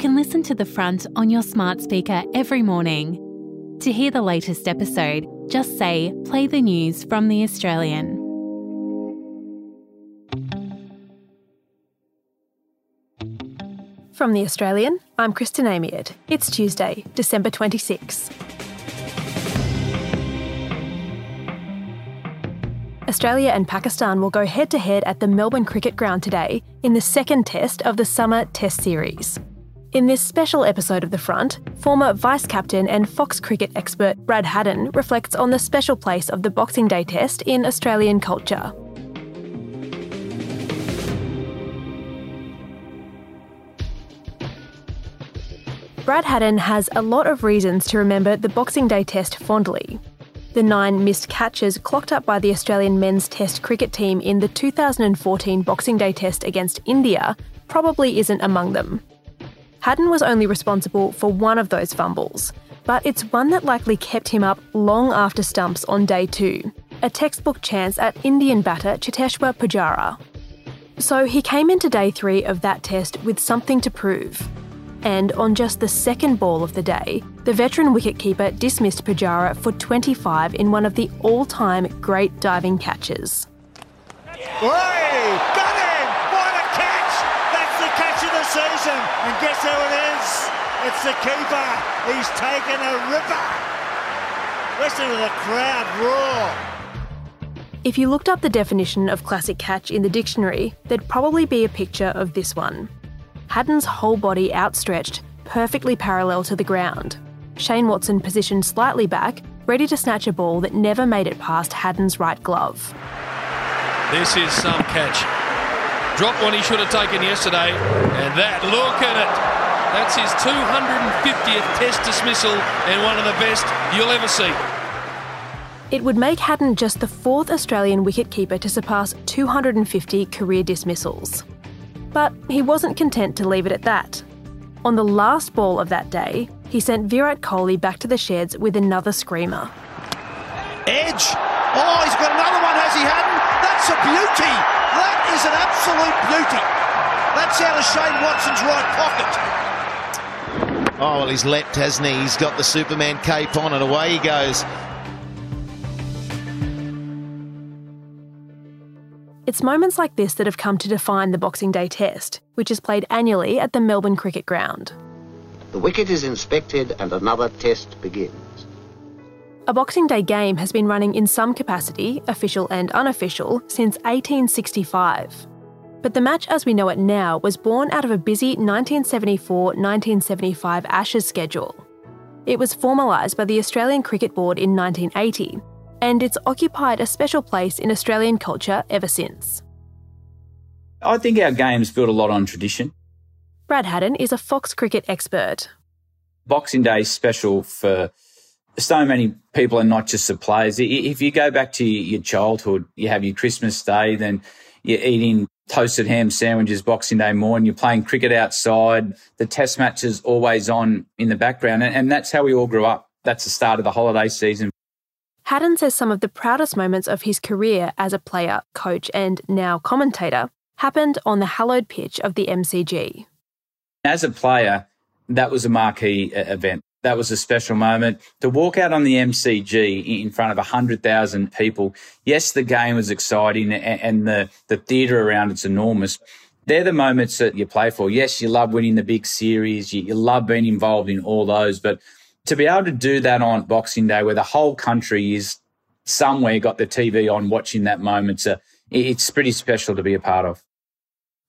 can listen to The Front on your smart speaker every morning. To hear the latest episode, just say, Play the news from The Australian. From The Australian, I'm Kristen Amiet. It's Tuesday, December 26. Australia and Pakistan will go head to head at the Melbourne Cricket Ground today in the second test of the summer test series. In this special episode of The Front, former vice captain and Fox cricket expert Brad Haddin reflects on the special place of the Boxing Day test in Australian culture. Brad Haddin has a lot of reasons to remember the Boxing Day test fondly. The nine missed catches clocked up by the Australian men's test cricket team in the 2014 Boxing Day test against India probably isn't among them. Haddin was only responsible for one of those fumbles, but it's one that likely kept him up long after stumps on day two a textbook chance at Indian batter Cheteshwar Pujara. So he came into day three of that test with something to prove. And on just the second ball of the day, the veteran wicketkeeper dismissed Pujara for 25 in one of the all time great diving catches. Way! Got season! And guess who it is? It's the keeper! He's taken a ripper! Listen to the crowd roar! If you looked up the definition of classic catch in the dictionary, there'd probably be a picture of this one. Haddin's whole body outstretched, perfectly parallel to the ground. Shane Watson positioned slightly back, ready to snatch a ball that never made it past Haddin's right glove. This is some catch. Dropped one he should have taken yesterday, and that, look at it. That's his 250th test dismissal and one of the best you'll ever see. It would make Haddin just the fourth Australian wicketkeeper to surpass 250 career dismissals. But he wasn't content to leave it at that. On the last ball of that day, he sent Virat Kohli back to the sheds with another screamer. Edge! Oh, he's got another one, has he, Haddin? That's a beauty! That is an absolute beauty! That's out of Shane Watson's right pocket. Oh, well, he's leapt, hasn't he? He's got the Superman cape on, and away he goes. It's moments like this that have come to define the Boxing Day Test, which is played annually at the Melbourne Cricket Ground. The wicket is inspected and another test begins. A Boxing Day game has been running in some capacity, official and unofficial, since 1865. But the match as we know it now was born out of a busy 1974 1975 Ashes schedule. It was formalised by the Australian Cricket Board in 1980 and it's occupied a special place in Australian culture ever since. I think our game's built a lot on tradition. Brad Haddin is a Fox cricket expert. Boxing Day is special for so many people are not just the players. If you go back to your childhood, you have your Christmas Day, then you're eating toasted ham sandwiches Boxing Day morning, you're playing cricket outside, the test match is always on in the background. And that's how we all grew up. That's the start of the holiday season. Haddin says some of the proudest moments of his career as a player, coach, and now commentator happened on the hallowed pitch of the MCG. As a player, that was a marquee event. That was a special moment. To walk out on the MCG in front of 100,000 people, yes, the game was exciting and the, the theatre around it's enormous. They're the moments that you play for. Yes, you love winning the big series. You, you love being involved in all those, but to be able to do that on Boxing Day, where the whole country is somewhere got the TV on watching that moment, uh, so it's pretty special to be a part of.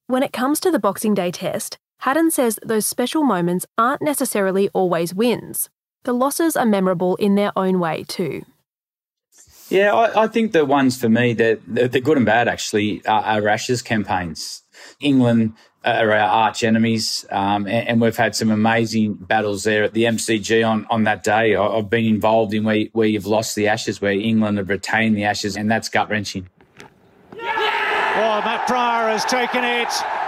When it comes to the Boxing Day test, Haddin says those special moments aren't necessarily always wins. The losses are memorable in their own way too. Yeah, I, I think the ones for me that the, the, good and bad actually are, are Ashes campaigns. England are our arch enemies, um, and, and, we've had some amazing battles there at the MCG on, on that day. I've been involved in where, where you've lost the Ashes, where England have retained the Ashes, and that's gut wrenching. Yeah! Oh, Matt Prior has taken it.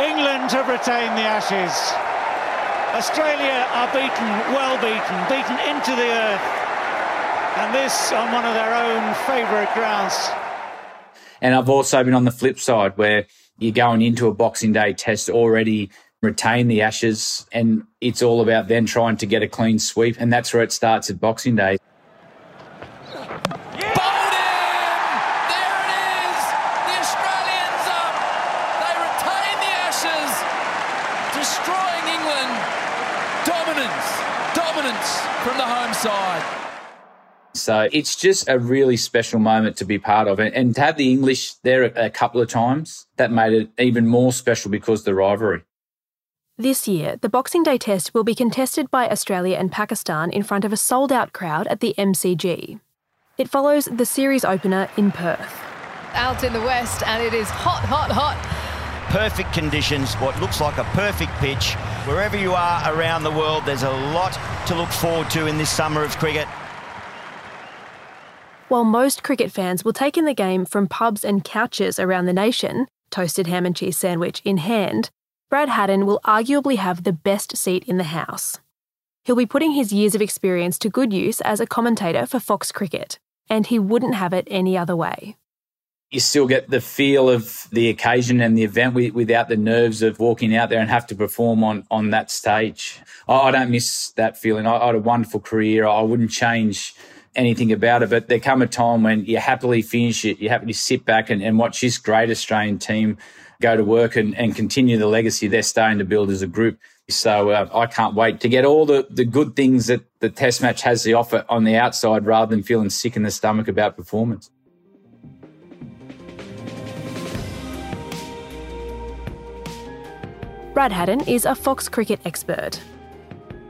England have retained the Ashes. Australia are beaten, well beaten, beaten into the earth, and this on one of their own favourite grounds. And I've also been on the flip side where you're going into a Boxing Day test already retain the Ashes, and it's all about then trying to get a clean sweep, and that's where it starts at Boxing Day. From the home side. So it's just a really special moment to be part of. And, to have the English there a, a couple of times, that made it even more special because of the rivalry. This year, the Boxing Day test will be contested by Australia and Pakistan in front of a sold out crowd at the MCG. It follows the series opener in Perth. Out in the west, and it is hot, hot, hot. Perfect conditions, what looks like a perfect pitch. Wherever you are around the world, there's a lot to look forward to in this summer of cricket. While most cricket fans will take in the game from pubs and couches around the nation, toasted ham and cheese sandwich in hand, Brad Haddin will arguably have the best seat in the house. He'll be putting his years of experience to good use as a commentator for Fox Cricket, and he wouldn't have it any other way. You still get the feel of the occasion and the event without the nerves of walking out there and have to perform on, on that stage. I, don't miss that feeling. I, had a wonderful career. I wouldn't change anything about it. But there come a time when you happily finish it, you happily sit back and, and watch this great Australian team go to work and, and continue the legacy they're starting to build as a group. So uh, I can't wait to get all the, the good things that the test match has to offer on the outside rather than feeling sick in the stomach about performance. Brad Haddin is a Fox cricket expert.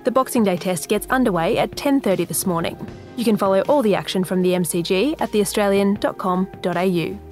The Boxing Day test gets underway at 10:30 this morning. You can follow all the action from the MCG at theaustralian.com.au.